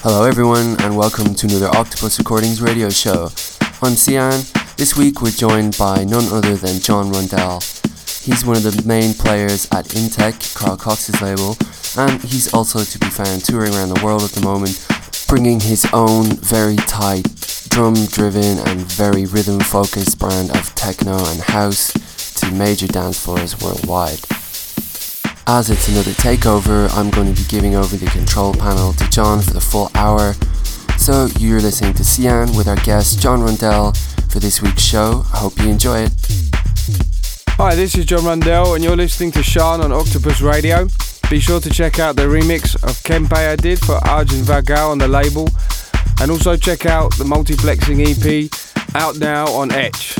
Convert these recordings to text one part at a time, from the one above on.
Hello, everyone, and welcome to another Octopus Recordings radio show. I'm Cian. This week, we're joined by none other than Jon Rundell. He's one of the main players at Intec, Carl Cox's label, and he's also to be found touring around the world at the moment, bringing his own very tight, drum driven, and very rhythm focused brand of techno and house to major dance floors worldwide. As it's another takeover, I'm going to be giving over the control panel to Jon for the full hour. So you're listening to Cian with our guest Jon Rundell for this week's show. I hope you enjoy it. Hi, this is Jon Rundell, and you're listening to Sean on Octopus Radio. Be sure to check out the remix of Kempe I did for Arjun Vagale on the label, and also check out the multiplexing EP out now on Etch.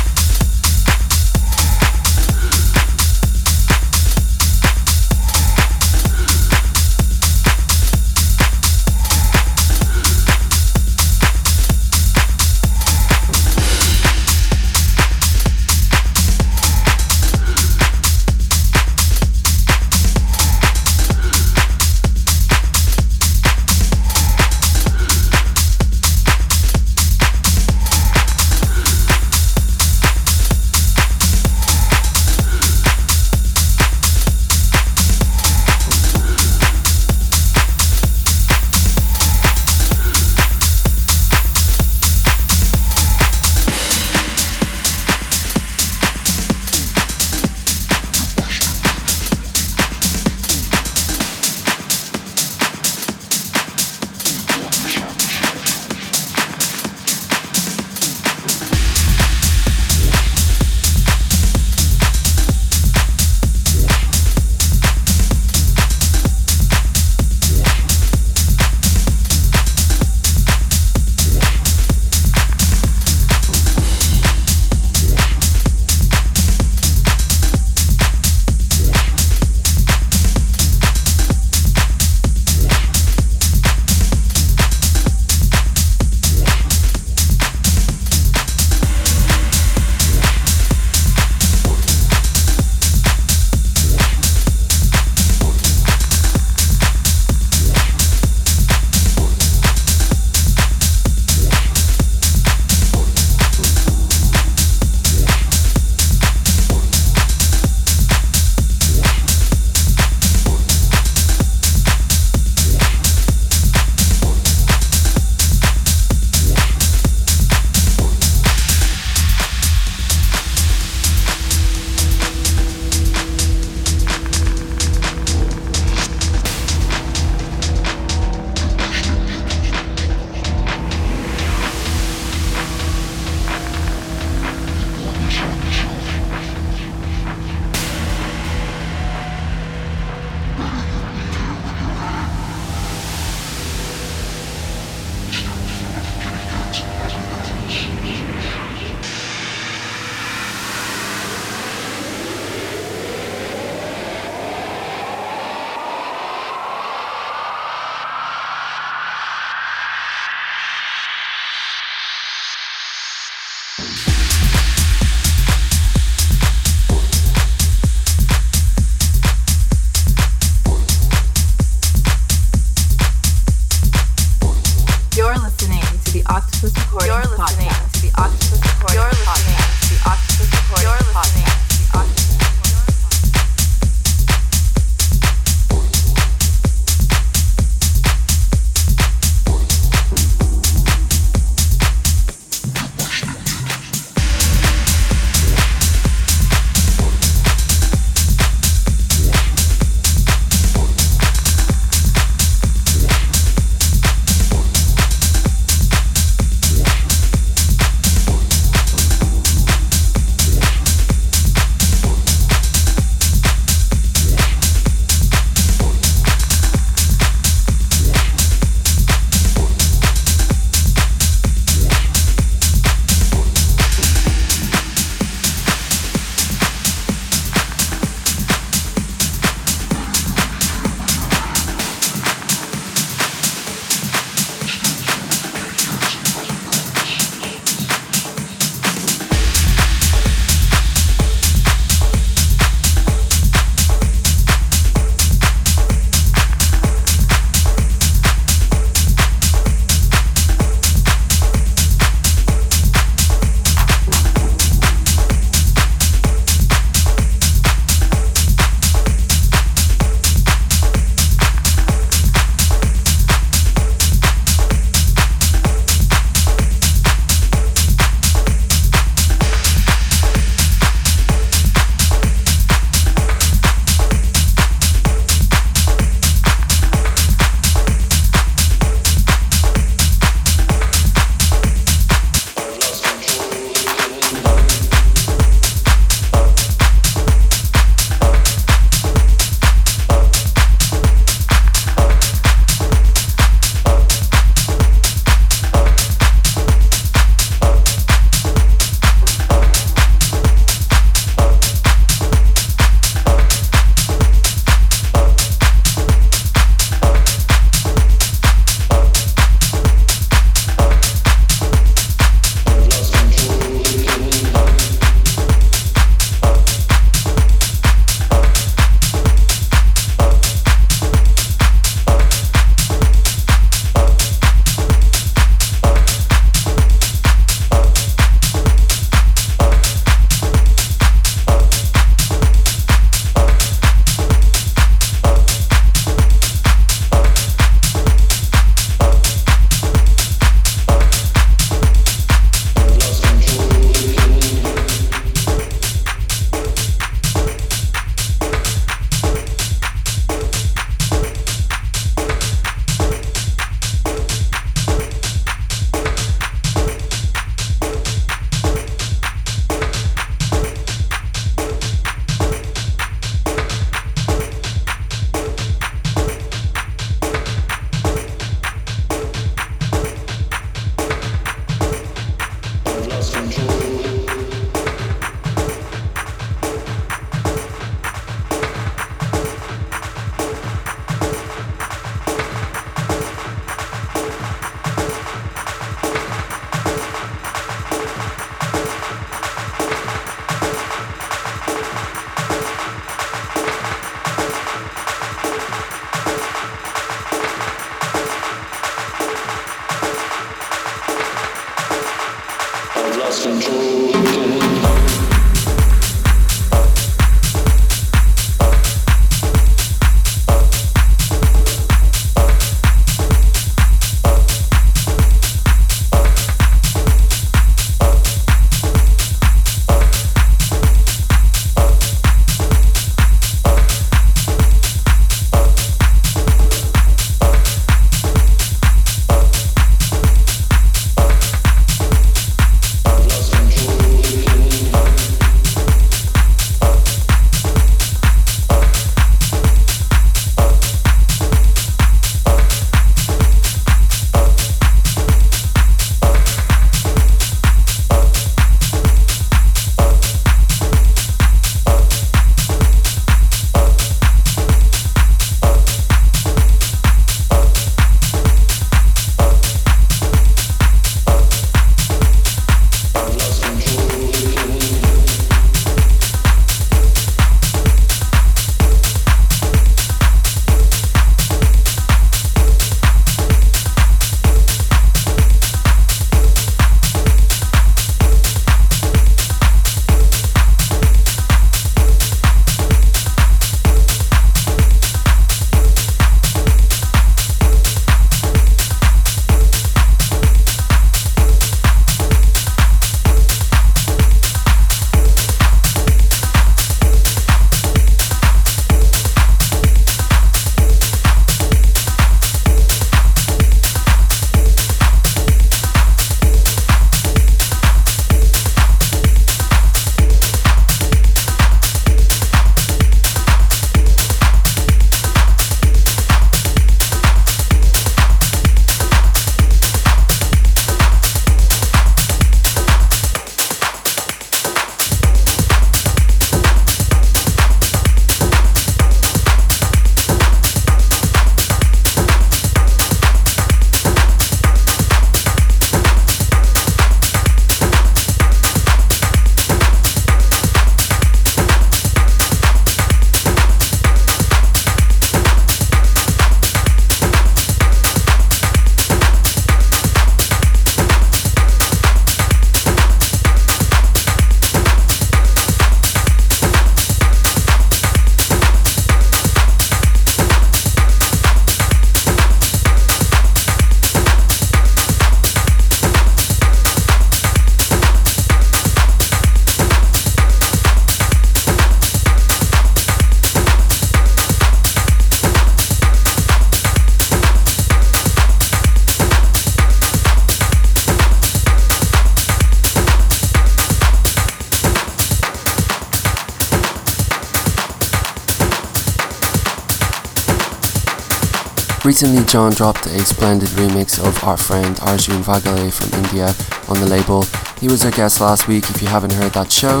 Recently, Jon dropped a splendid remix of our friend Arjun Vagale from India on the label. He was our guest last week. If you haven't heard that show,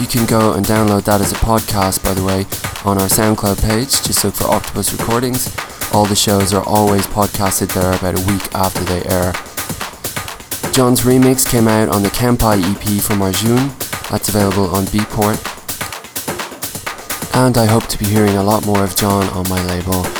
you can go and download that as a podcast, by the way, on our SoundCloud page. Just look for Octopus Recordings. All the shows are always podcasted there about a week after they air. Jon's remix came out on the Kempai EP from Arjun. That's available on Beatport. And I hope to be hearing a lot more of John on my label.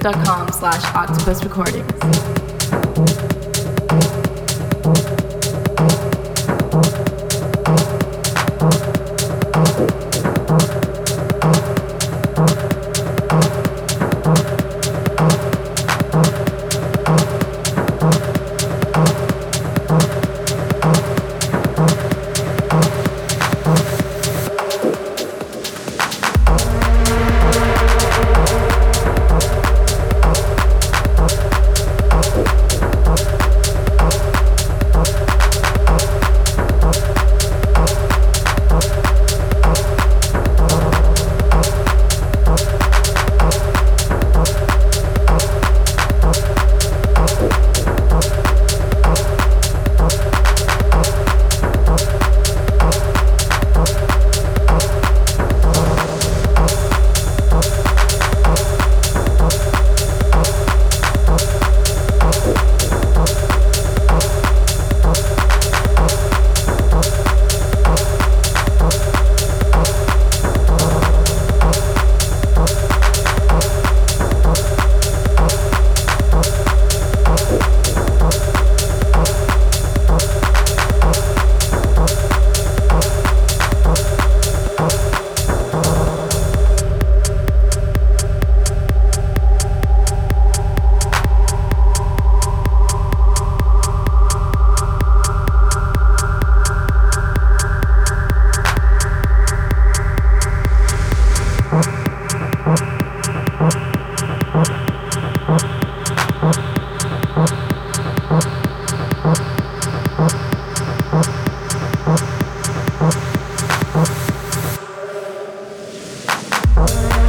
facebook.com slash octopus recordings. love.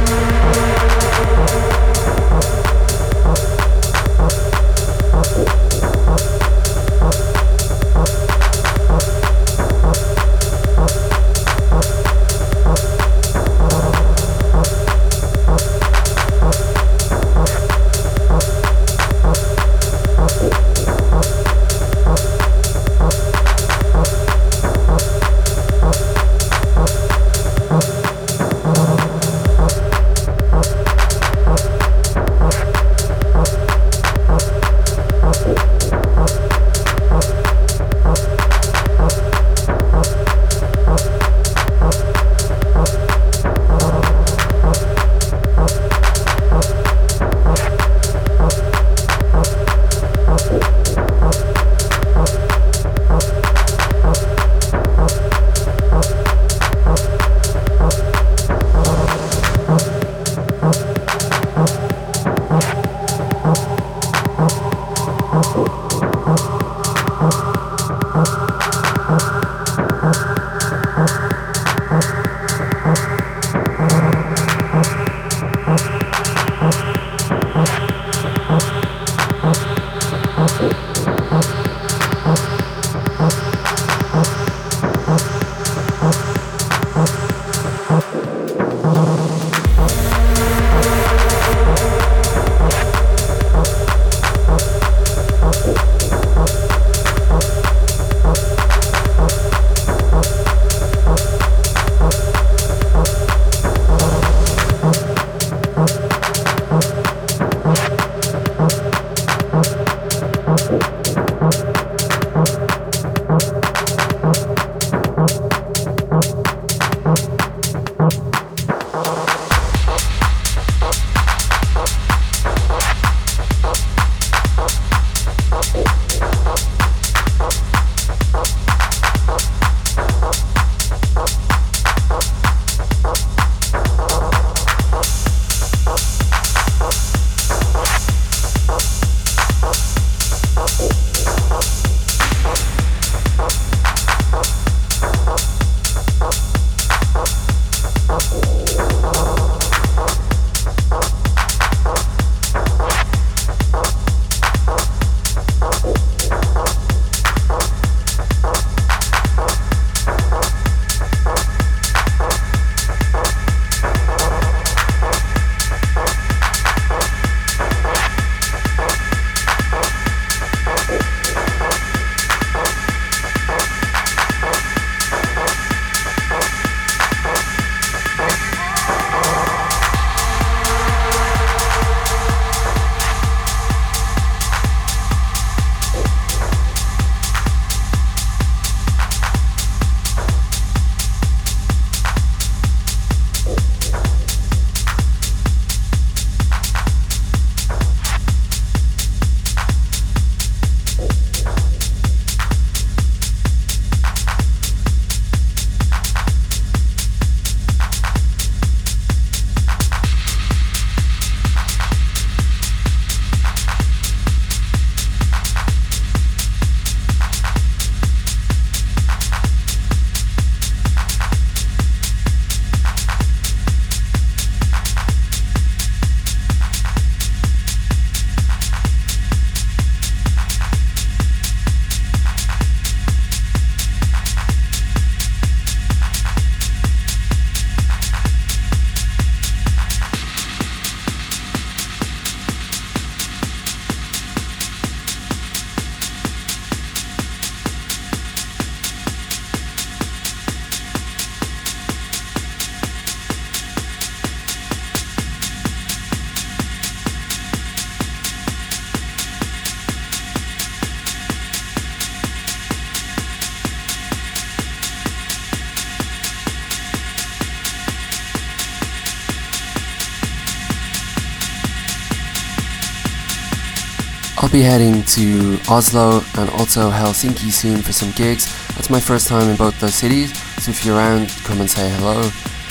Heading to Oslo and also Helsinki soon for some gigs. That's my first time in both those cities, so if you're around, come and say hello.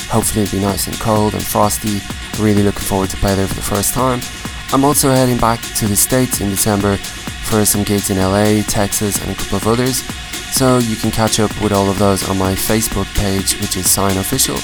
Hopefully it'll be nice and cold and frosty. Really looking forward to play there for the first time. I'm also heading back to the States in December for some gigs in LA, Texas, and a couple of others. So you can catch up with all of those on my Facebook page, which is Sign Official.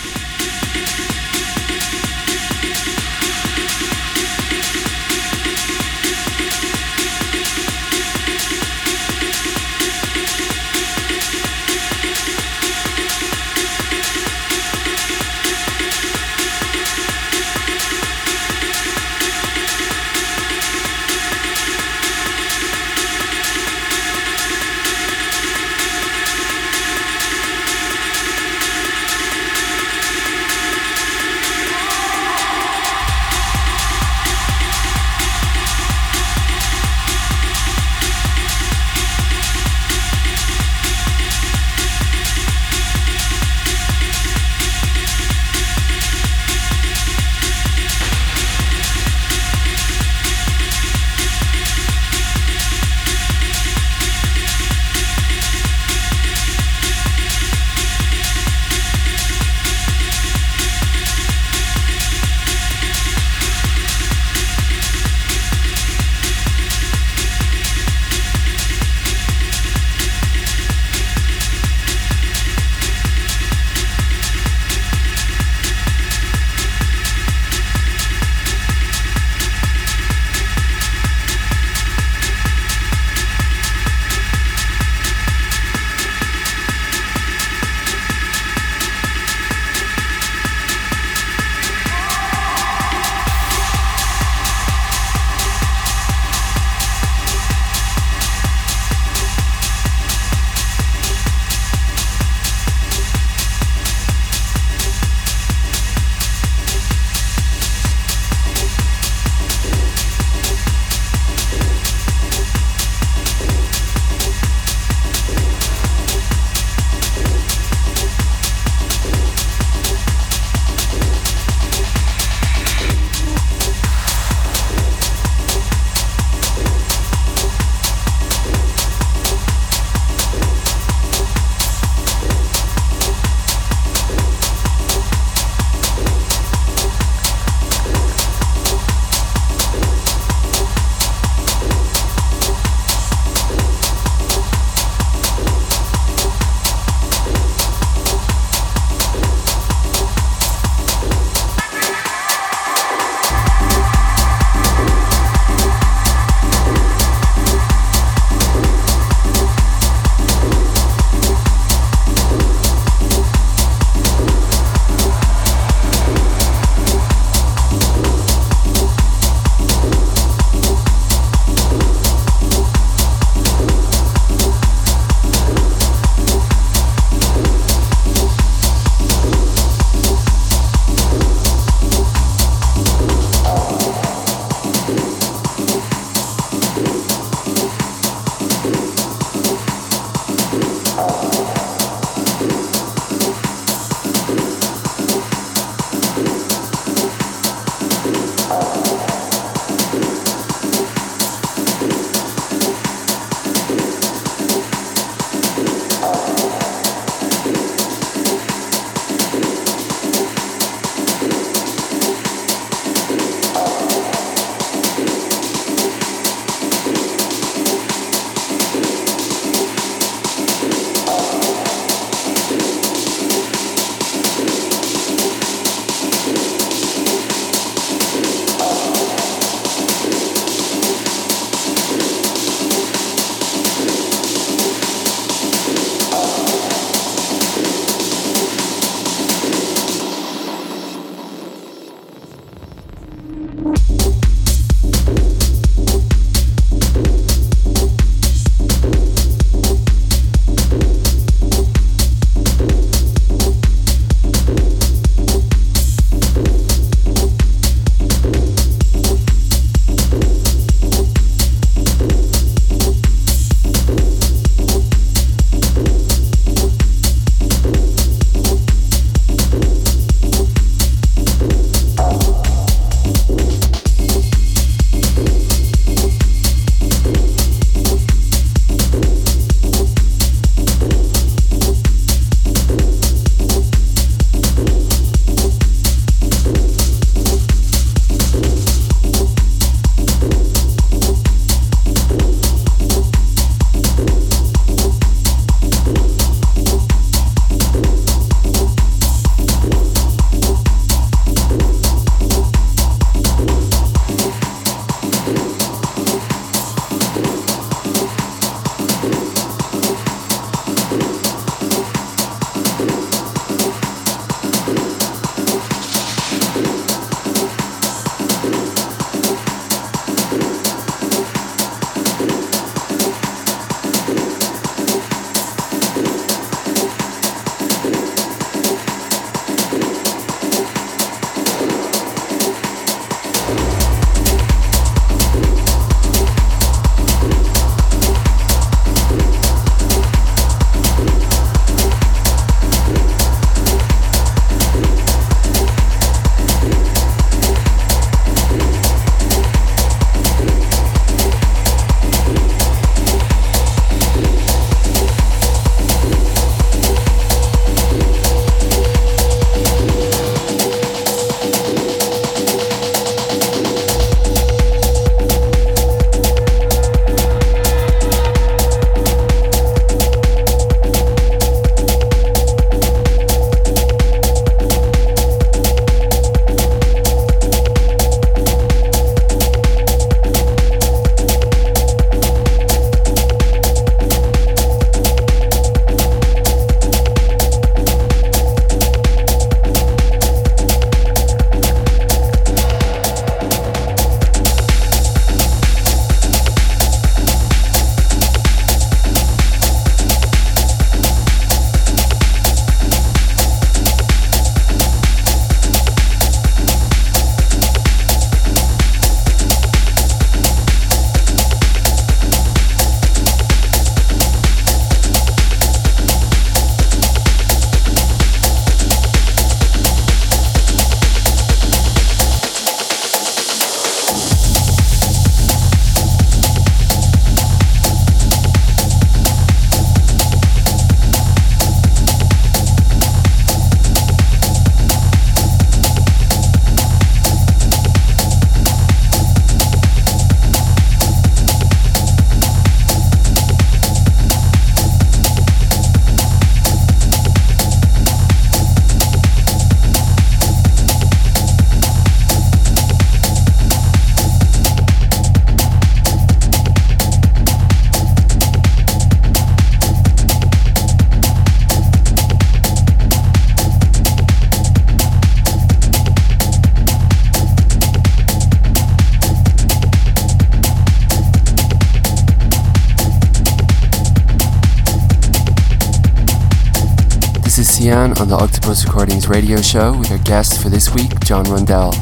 On the Octopus Recordings radio show with our guest for this week, Jon Rundell.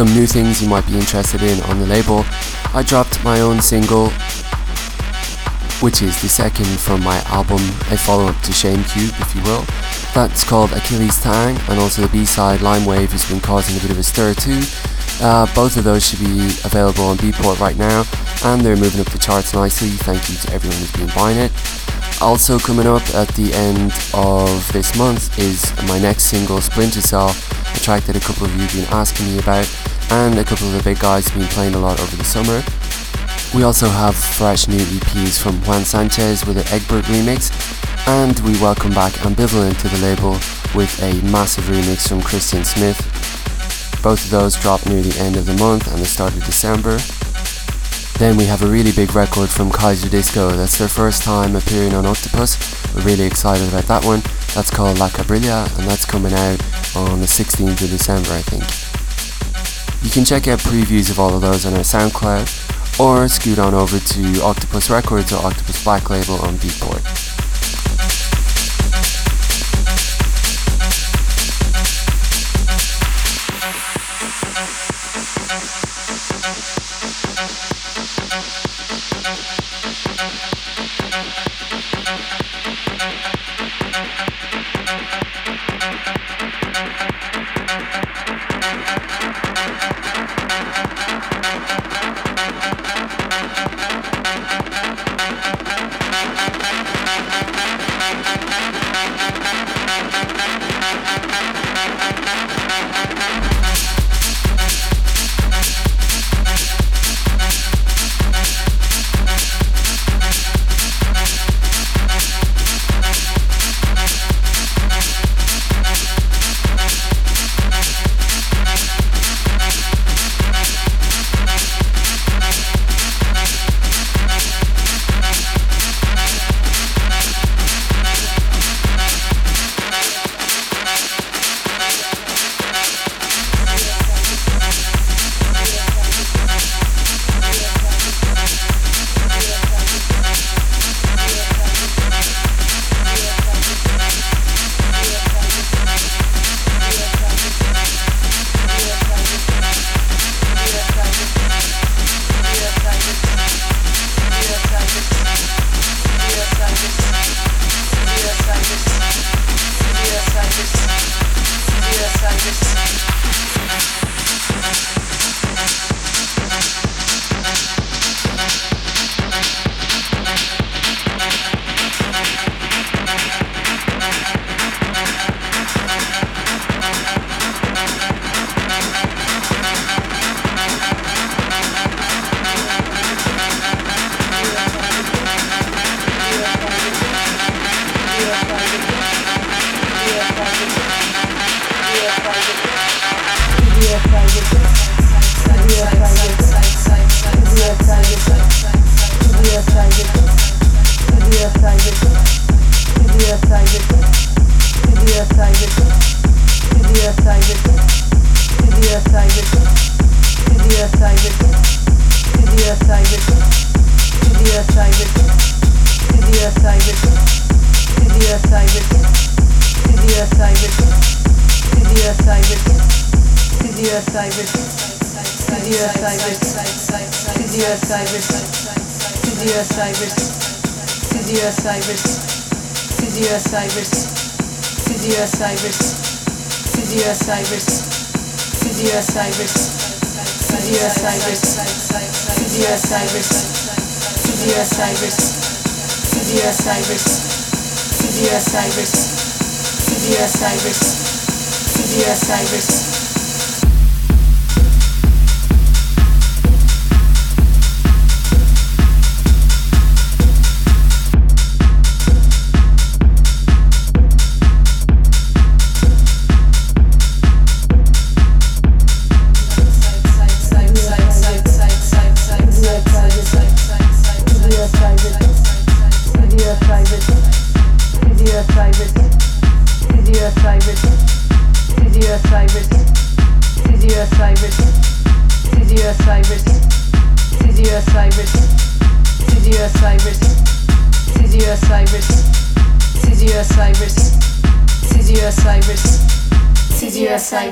Some new things you might be interested in on the label. I dropped my own single, which is the second from my album, a follow up to Shame Cube, if you will. That's called Achilles Tang, and also the B side, Lime Wave, has been causing a bit of a stir too. Uh, both of those should be available on Beatport right now, and they're moving up the charts nicely. Thank you to everyone who's been buying it. Also coming up at the end of this month is my next single, Splinter Cell, a track that a couple of you have been asking me about, and a couple of the big guys have been playing a lot over the summer. We also have fresh new EPs from Juan Sanchez with an Egbert remix, and we welcome back Ambivalent to the label with a massive remix from Christian Smith. Both of those drop near the end of the month and the start of December. Then we have a really big record from Kaiserdisco. That's their first time appearing on Octopus. We're really excited about that one. That's called La Cabrilla and that's coming out on the 16th of December, I think. You can check out previews of all of those on our SoundCloud or scoot on over to Octopus Records or Octopus Black Label on Beatport.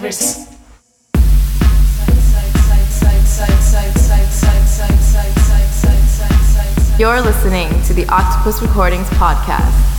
universe. You're listening to the Octopus Recordings Podcast.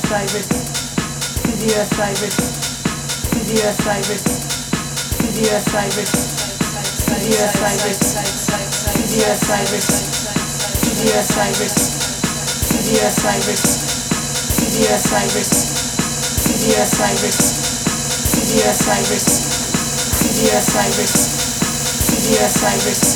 Osiris, Sidi Osiris, Sidi Osiris, Sidi Osiris, Sidi Osiris, Sidi Osiris, Sidi Osiris, Sidi Osiris, Sidi Osiris, Sidi Osiris, Sidi Osiris, Sidi Osiris, Sidi Osiris.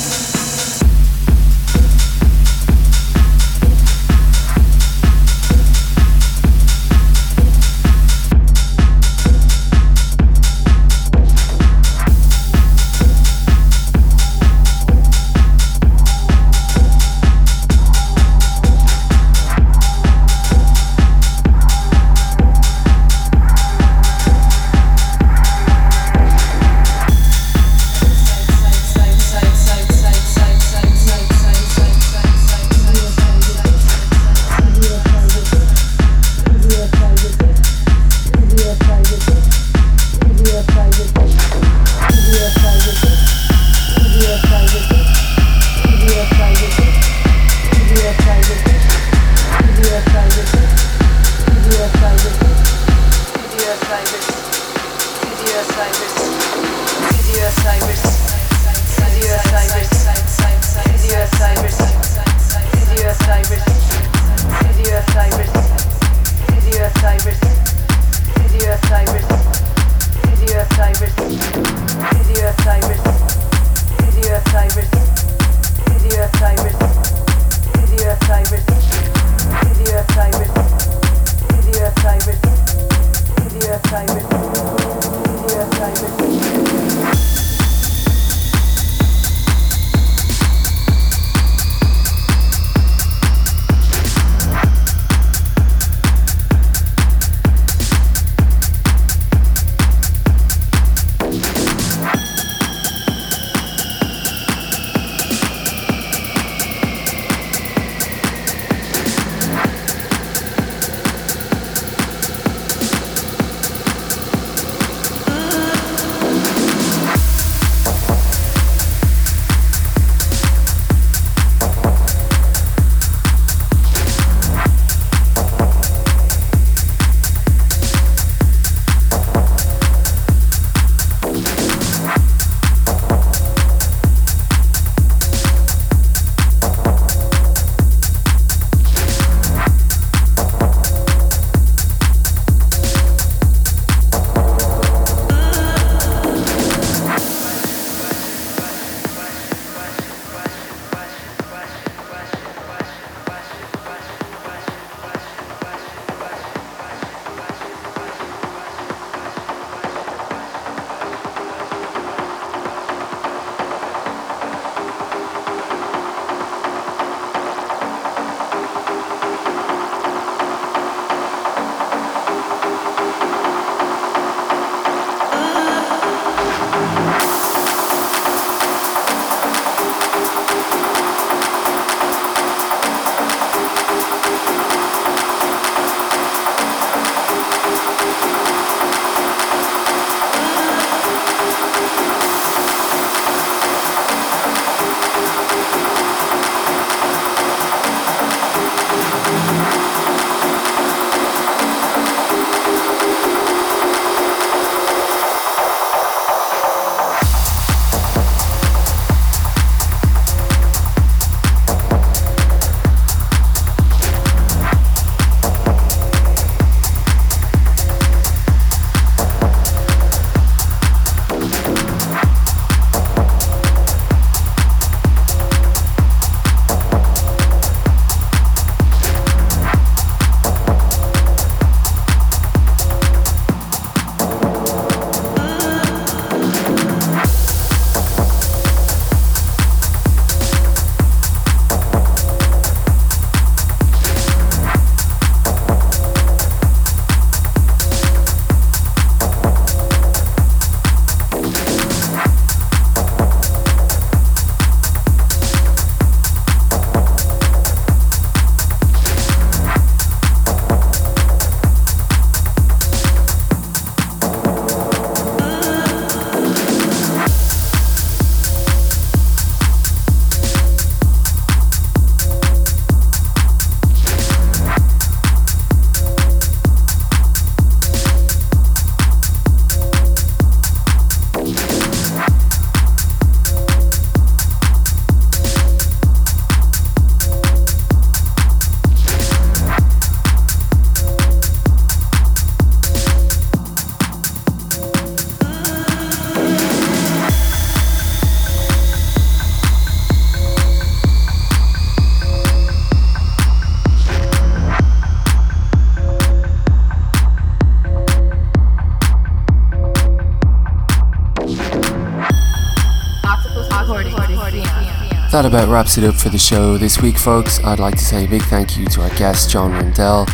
About wraps it up for the show this week, folks. I'd like to say a big thank you to our guest, Jon Rundell.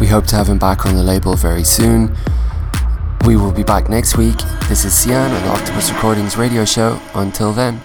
We hope to have him back on the label very soon. We will be back next week. This is Sian on the Octopus Recordings radio show. Until then.